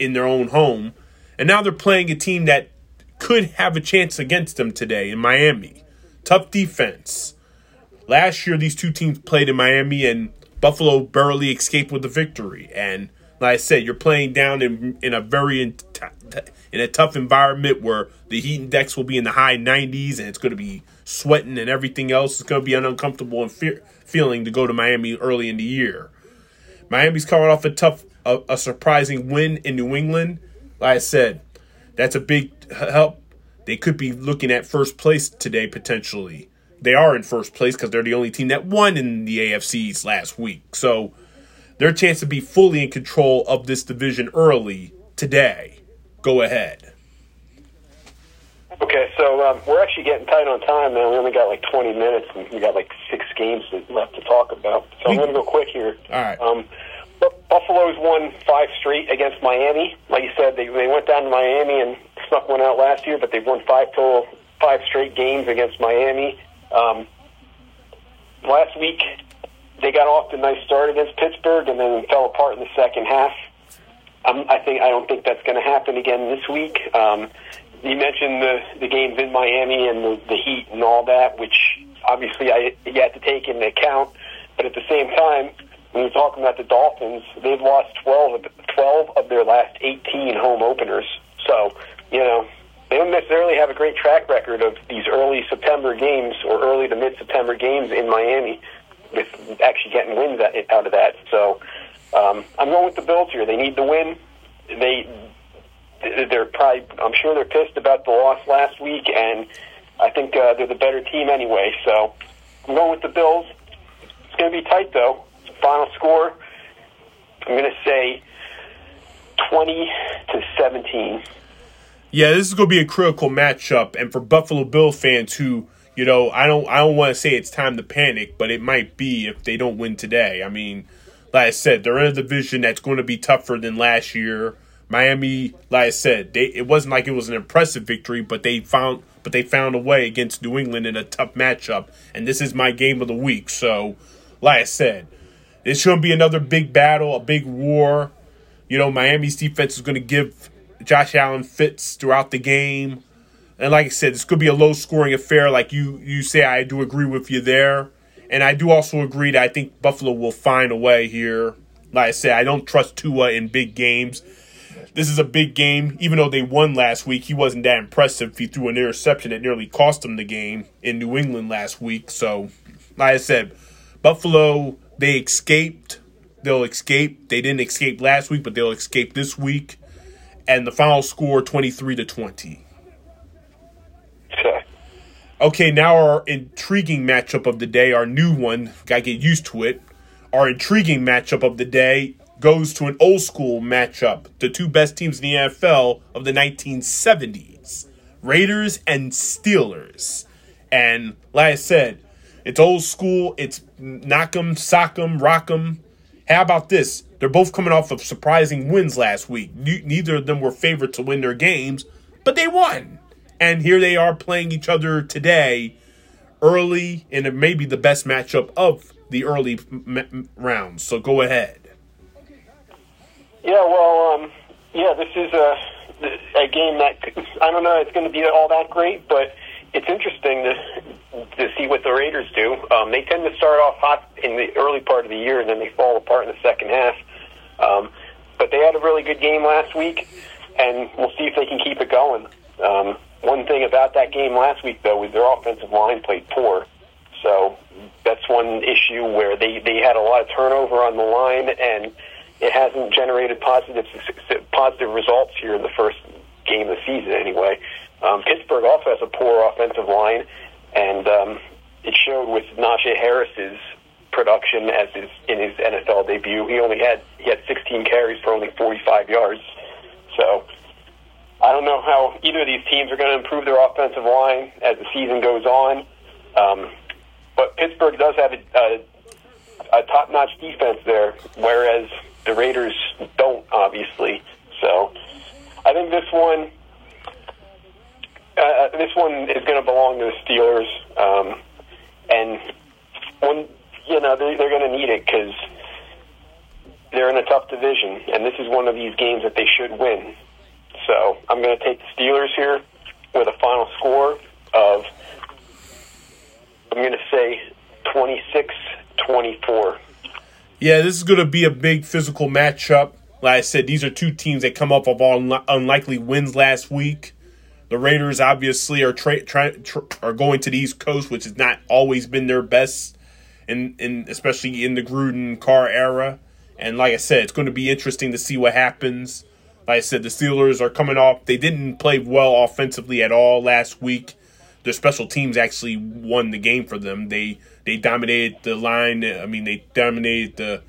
in their own home. And now they're playing a team that could have a chance against them today in Miami. Tough defense. Last year, these two teams played in Miami, and Buffalo barely escaped with the victory. And like I said, you're playing down in in a very in, in a tough environment where the heat index will be in the high 90s, and it's going to be sweating and everything else. It's going to be an uncomfortable and fe- feeling to go to Miami early in the year. Miami's coming off a tough, a, a surprising win in New England. Like I said, that's a big help. They could be looking at first place today potentially. They are in first place because they're the only team that won in the AFCs last week. So their chance to be fully in control of this division early today. Go ahead. Okay, so um, we're actually getting tight on time, man. We only got like 20 minutes, and we got like six games left to talk about. So I'm going to go quick here. All right. Um, Buffalo's won five straight against Miami. Like you said, they they went down to Miami and snuck one out last year, but they've won five total, five straight games against Miami. Um, last week, they got off to a nice start against Pittsburgh, and then fell apart in the second half. Um, I think I don't think that's going to happen again this week. Um, you mentioned the the games in Miami and the, the heat and all that, which obviously I you have to take into account. But at the same time, when you're talking about the Dolphins, they've lost 12 of, 12 of their last 18 home openers. So, you know, they don't necessarily have a great track record of these early September games or early to mid September games in Miami with actually getting wins out of that. So, um, I'm going with the Bills here. They need the win. They they're probably I'm sure they're pissed about the loss last week, and I think uh, they're the better team anyway. So, I'm going with the Bills. It's going to be tight though. Final score, I'm going to say 20 to 17. Yeah, this is going to be a critical matchup, and for Buffalo Bill fans who, you know, I don't, I don't want to say it's time to panic, but it might be if they don't win today. I mean, like I said, they're in a division that's going to be tougher than last year. Miami, like I said, they it wasn't like it was an impressive victory, but they found, but they found a way against New England in a tough matchup, and this is my game of the week. So, like I said, it's going to be another big battle, a big war. You know, Miami's defense is going to give Josh Allen fits throughout the game. And like I said, this could be a low scoring affair. Like you, you say, I do agree with you there. And I do also agree that I think Buffalo will find a way here. Like I said, I don't trust Tua in big games. This is a big game. Even though they won last week, he wasn't that impressive. He threw an interception that nearly cost him the game in New England last week. So, like I said, Buffalo they escaped. They'll escape. They didn't escape last week, but they'll escape this week. And the final score 23 to 20. Okay. Now our intriguing matchup of the day, our new one, gotta get used to it. Our intriguing matchup of the day goes to an old school matchup. The two best teams in the NFL of the 1970s Raiders and Steelers. And like I said, it's old school. It's knock 'em, sock 'em, rock 'em. How about this? They're both coming off of surprising wins last week. Neither of them were favored to win their games, but they won. And here they are playing each other today, early, and it may be the best matchup of the early m- rounds. So go ahead. Yeah, well, um, yeah, this is a a game that I don't know. It's going to be all that great, but it's interesting to to see what the Raiders do. Um, they tend to start off hot in the early part of the year, and then they fall apart in the second half. Um, but they had a really good game last week, and we'll see if they can keep it going. Um, one thing about that game last week, though, was their offensive line played poor. So that's one issue where they, they had a lot of turnover on the line, and it hasn't generated positive positive results here in the first game of the season, anyway. Um, Pittsburgh also has a poor offensive line, and um, it showed with Najee Harris's production as his in his NFL debut. He only had he had 16 carries for only 45 yards. So I don't know how either of these teams are going to improve their offensive line as the season goes on. Um, but Pittsburgh does have a, a, a top-notch defense there, whereas the Raiders don't, obviously. So I think this one uh, this one is going to belong to the Steelers, um, and when you know they, they're going to need it because they're in a tough division, and this is one of these games that they should win. So I'm going to take the Steelers here with a final score of I'm going to say 26-24. Yeah, this is going to be a big physical matchup. Like I said, these are two teams that come off of all unlikely wins last week. The Raiders obviously are tra- tra- tra- are going to the East Coast, which has not always been their best, in, in especially in the Gruden Carr era. And like I said, it's going to be interesting to see what happens. Like I said, the Steelers are coming off. They didn't play well offensively at all last week. Their special teams actually won the game for them. They they dominated the line. I mean, they dominated the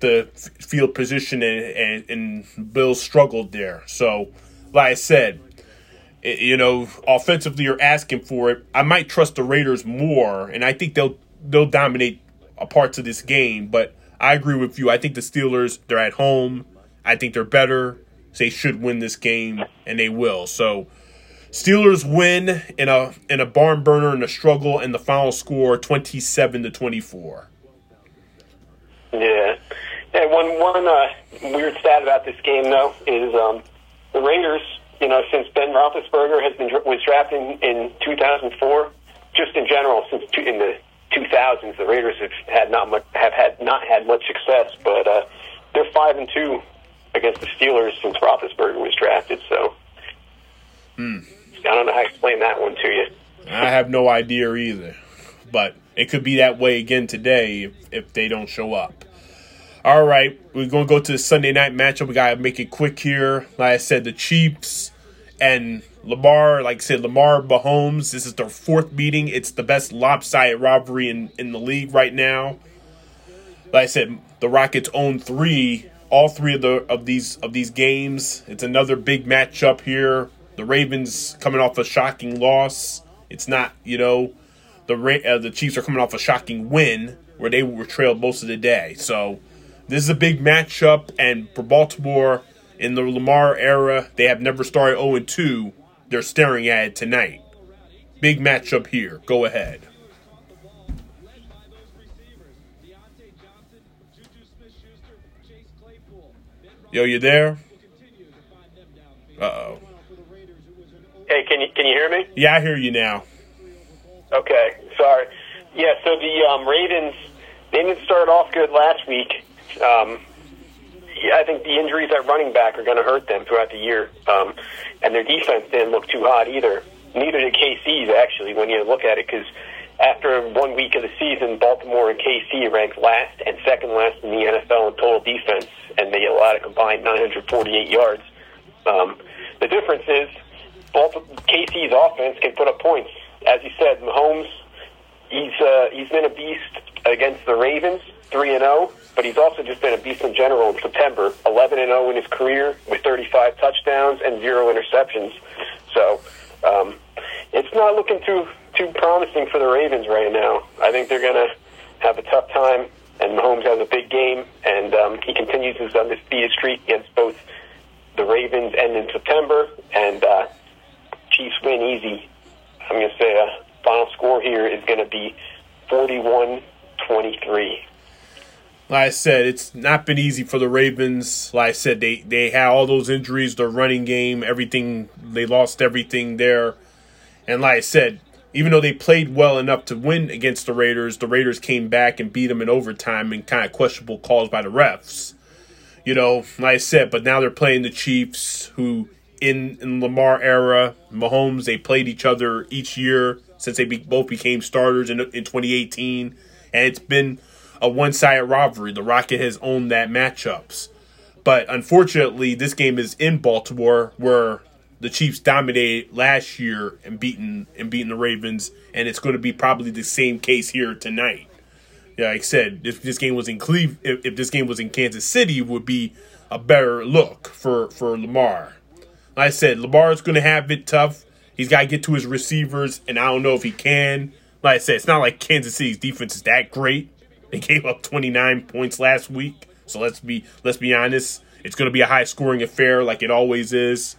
the field position, and, and, and Bill struggled there. So, like I said, you know, offensively you're asking for it. I might trust the Raiders more, and I think they'll they'll dominate a parts of this game. But I agree with you. I think the Steelers they're at home. I think they're better. They should win this game, and they will. So, Steelers win in a in a barn burner in a struggle, and the final score twenty seven to twenty four. Yeah, and one one uh, weird stat about this game though is um, the Raiders you know, since Ben Roethlisberger has been was drafted in, in 2004, just in general, since two, in the 2000s, the Raiders have had not much have had not had much success, but uh, they're five and two against the Steelers since Roethlisberger was drafted. So, hmm. I don't know how to explain that one to you. I have no idea either, but it could be that way again today if, if they don't show up. All right, we're going to go to the Sunday night matchup. We got to make it quick here. Like I said, the Chiefs and Lamar, like I said, Lamar Mahomes. This is their fourth meeting. It's the best lopsided robbery in, in the league right now. Like I said, the Rockets own three, all three of the of these of these games. It's another big matchup here. The Ravens coming off a shocking loss. It's not, you know, the uh, the Chiefs are coming off a shocking win where they were trailed most of the day. So this is a big matchup, and for Baltimore in the Lamar era, they have never started 0 2. They're staring at it tonight. Big matchup here. Go ahead. Yo, you there? Uh oh. Hey, can you can you hear me? Yeah, I hear you now. Okay, sorry. Yeah, so the um, Ravens they didn't start off good last week. Um, I think the injuries at running back are going to hurt them throughout the year. Um, and their defense didn't look too hot either. Neither did KC's, actually, when you look at it, because after one week of the season, Baltimore and KC ranked last and second last in the NFL in total defense, and they allowed a combined 948 yards. Um, the difference is KC's offense can put up points. As you said, Mahomes, he's uh, he's been a beast against the Ravens, three and zero. But he's also just been a beast in general in September. 11 and 0 in his career with 35 touchdowns and zero interceptions. So um, it's not looking too too promising for the Ravens right now. I think they're going to have a tough time. And Mahomes has a big game, and um, he continues his undefeated streak against both the Ravens and in September. And uh, Chiefs win easy. I'm going to say a final score here is going to be 41 23. Like I said, it's not been easy for the Ravens. Like I said, they they had all those injuries, their running game, everything. They lost everything there, and like I said, even though they played well enough to win against the Raiders, the Raiders came back and beat them in overtime and kind of questionable calls by the refs. You know, like I said, but now they're playing the Chiefs, who in in Lamar era, Mahomes, they played each other each year since they be, both became starters in in 2018, and it's been a one sided rivalry. The Rocket has owned that matchups. But unfortunately, this game is in Baltimore where the Chiefs dominated last year and beaten and beaten the Ravens, and it's going to be probably the same case here tonight. Yeah, like I said, if this game was in Cleve, if, if this game was in Kansas City, would be a better look for for Lamar. Like I said, Lamar is going to have it tough. He's got to get to his receivers, and I don't know if he can. Like I said, it's not like Kansas City's defense is that great. They gave up 29 points last week. So let's be let's be honest. It's going to be a high scoring affair like it always is.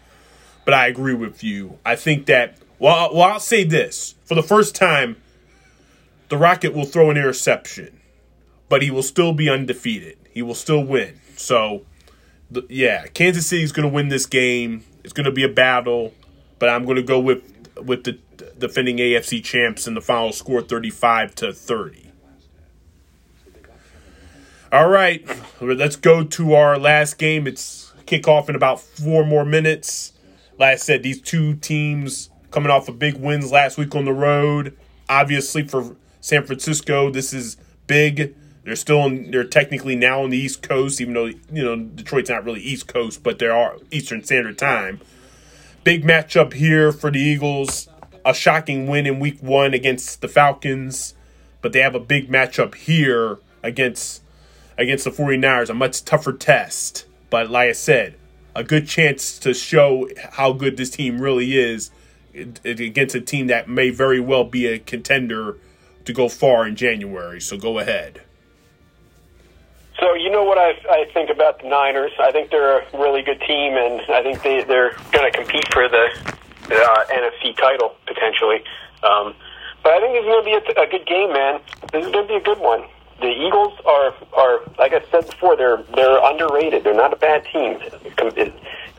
But I agree with you. I think that well, well I'll say this. For the first time, the Rocket will throw an interception, but he will still be undefeated. He will still win. So the, yeah, Kansas City's going to win this game. It's going to be a battle, but I'm going to go with with the defending AFC champs in the final score 35 to 30. All right, let's go to our last game. It's kickoff in about four more minutes. Like I said, these two teams coming off of big wins last week on the road. Obviously, for San Francisco, this is big. They're still in, they're technically now on the East Coast, even though you know Detroit's not really East Coast, but they are Eastern Standard Time. Big matchup here for the Eagles. A shocking win in Week One against the Falcons, but they have a big matchup here against against the 49ers, a much tougher test. But like I said, a good chance to show how good this team really is against a team that may very well be a contender to go far in January. So go ahead. So you know what I, I think about the Niners? I think they're a really good team, and I think they they're going to compete for the uh, NFC title potentially. Um, but I think it's going to be a, a good game, man. This is going to be a good one the Eagles are are like I said before, they're they're underrated. They're not a bad team,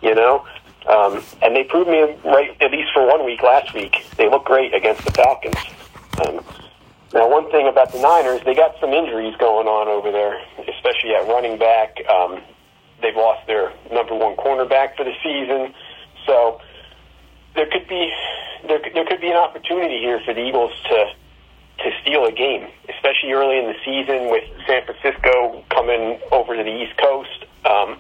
you know. Um, and they proved me right at least for one week last week. They look great against the Falcons. Um, now, one thing about the Niners, they got some injuries going on over there, especially at running back. Um, they've lost their number one cornerback for the season, so there could be there, there could be an opportunity here for the Eagles to to steal a game, especially early in the season with San Francisco coming over to the East Coast. Um,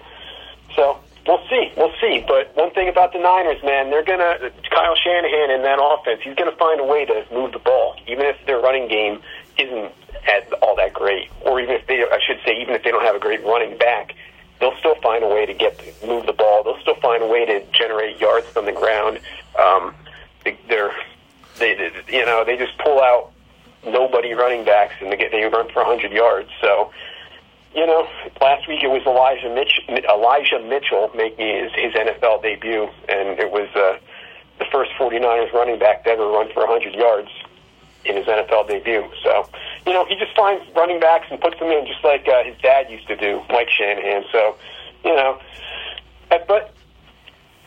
so we'll see, we'll see. But one thing about the Niners, man, they're gonna Kyle Shanahan in that offense. He's gonna find a way to move the ball, even if their running game isn't at all that great, or even if they, I should say, even if they don't have a great running back. They'll still find a way to get move the ball. They'll still find a way to generate yards from the ground. Um, they, they're they, you know, they just pull out nobody running backs, and they they run for 100 yards. So, you know, last week it was Elijah Mitch, Elijah Mitchell making his, his NFL debut, and it was uh, the first 49ers running back to ever run for 100 yards in his NFL debut. So, you know, he just finds running backs and puts them in just like uh, his dad used to do, Mike Shanahan. So, you know, uh, but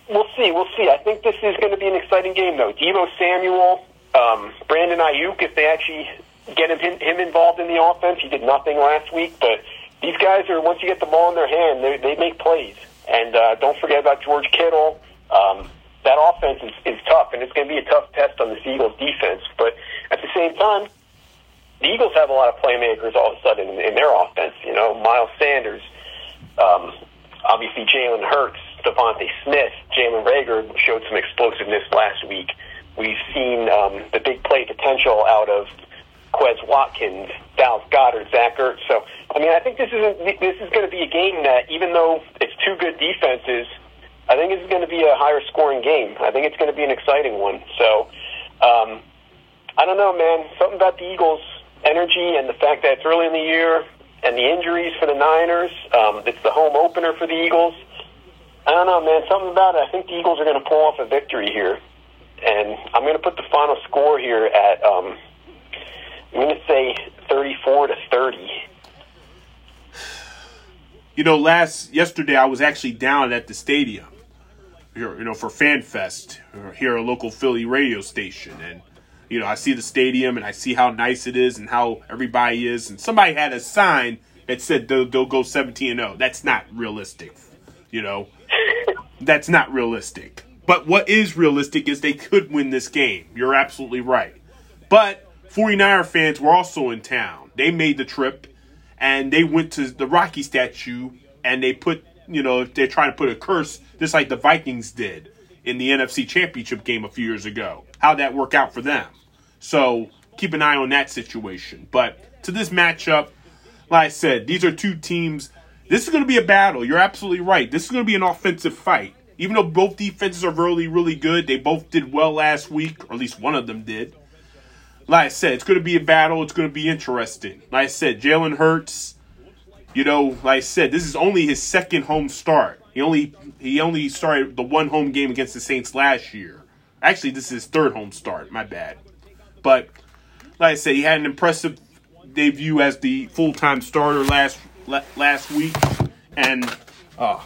we'll see. We'll see. I think this is going to be an exciting game, though. Deebo Samuel um, Brandon Aiyuk, if they actually get him, him involved in the offense, he did nothing last week. But these guys are once you get the ball in their hand, they, they make plays. And uh, don't forget about George Kittle. Um, that offense is, is tough, and it's going to be a tough test on the Eagles' defense. But at the same time, the Eagles have a lot of playmakers all of a sudden in, in their offense. You know, Miles Sanders, um, obviously Jalen Hurts, DeVonta Smith, Jalen Reagor showed some explosiveness last week. We've seen um, the big play potential out of Quez Watkins, Dallas Goedert, Zach Ertz. So, I mean, I think this is this is going to be a game that, even though it's two good defenses, I think it's going to be a higher scoring game. I think it's going to be an exciting one. So, um, I don't know, man. Something about the Eagles' energy and the fact that it's early in the year and the injuries for the Niners. Um, it's the home opener for the Eagles. I don't know, man. Something about it. I think the Eagles are going to pull off a victory here and I'm going to put the final score here at um, I'm going to say 34 to 30. you know, last yesterday I was actually down at the stadium, here, you know, for FanFest here, at a local Philly radio station, and you know, I see the stadium and I see how nice it is and how everybody is, and somebody had a sign that said they'll, they'll go 17 and 0. That's not realistic, you know. (laughs) That's not realistic. But what is realistic is they could win this game. You're absolutely right. But 49er fans were also in town. They made the trip and they went to the Rocky statue and they put, you know, they're trying to put a curse just like the Vikings did in the NFC Championship game a few years ago. How'd that work out for them? So keep an eye on that situation. But to this matchup, like I said, these are two teams. This is going to be a battle. You're absolutely right. This is going to be an offensive fight. Even though both defenses are really, really good, they both did well last week, or at least one of them did. Like I said, it's going to be a battle. It's going to be interesting. Like I said, Jalen Hurts, you know, like I said, this is only his second home start. He only he only started the one home game against the Saints last year. Actually, this is his third home start. My bad. But like I said, he had an impressive debut as the full time starter last last week, and uh,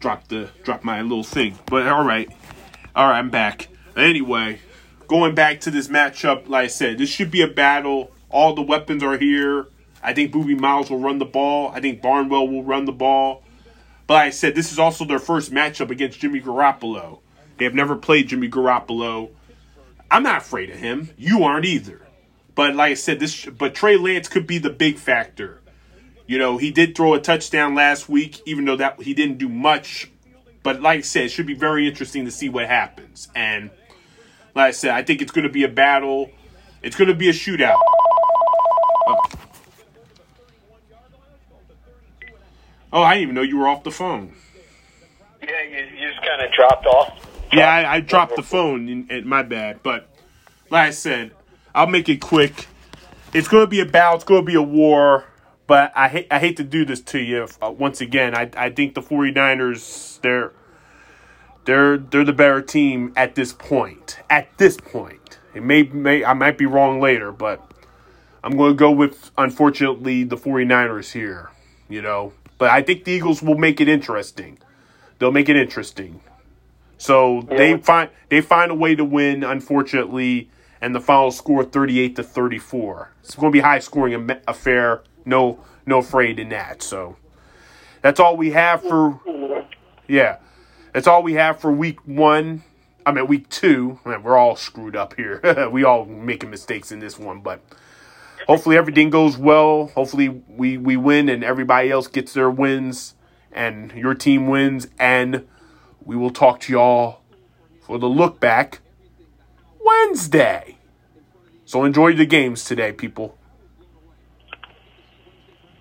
dropped the dropped my little thing. But all right, all right, I'm back. Anyway, going back to this matchup, like I said, this should be a battle. All the weapons are here. I think Booby Miles will run the ball. I think Gainwell will run the ball. But like I said, this is also their first matchup against Jimmy Garoppolo. They have never played Jimmy Garoppolo. I'm not afraid of him. You aren't either. But like I said, this but Trey Lance could be the big factor. You know, he did throw a touchdown last week, even though that he didn't do much. But like I said, it should be very interesting to see what happens. And like I said, I think it's going to be a battle. It's going to be a shootout. Oh. oh, I didn't even know you were off the phone. Yeah, you, you just kind of dropped off. Yeah, I, I dropped the phone. In, in, my bad. But like I said, I'll make it quick. It's going to be a battle. It's going to be a war. But I hate I hate to do this to you uh, once again. I I think the 49ers they're they're they're the better team at this point. At this point. It may may I might be wrong later, but I'm going to go with unfortunately the 49ers here, you know. But I think the Eagles will make it interesting. They'll make it interesting. So yeah. they find they find a way to win. Unfortunately, and the final score 38 to 34. It's going to be high scoring affair. No no afraid in that. So that's all we have for yeah. That's all we have for week 1. I mean week 2. I we're all screwed up here. (laughs) we all making mistakes in this one, but hopefully everything goes well. Hopefully we we win and everybody else gets their wins and your team wins and we will talk to y'all for the look back Wednesday. So enjoy the games today, people.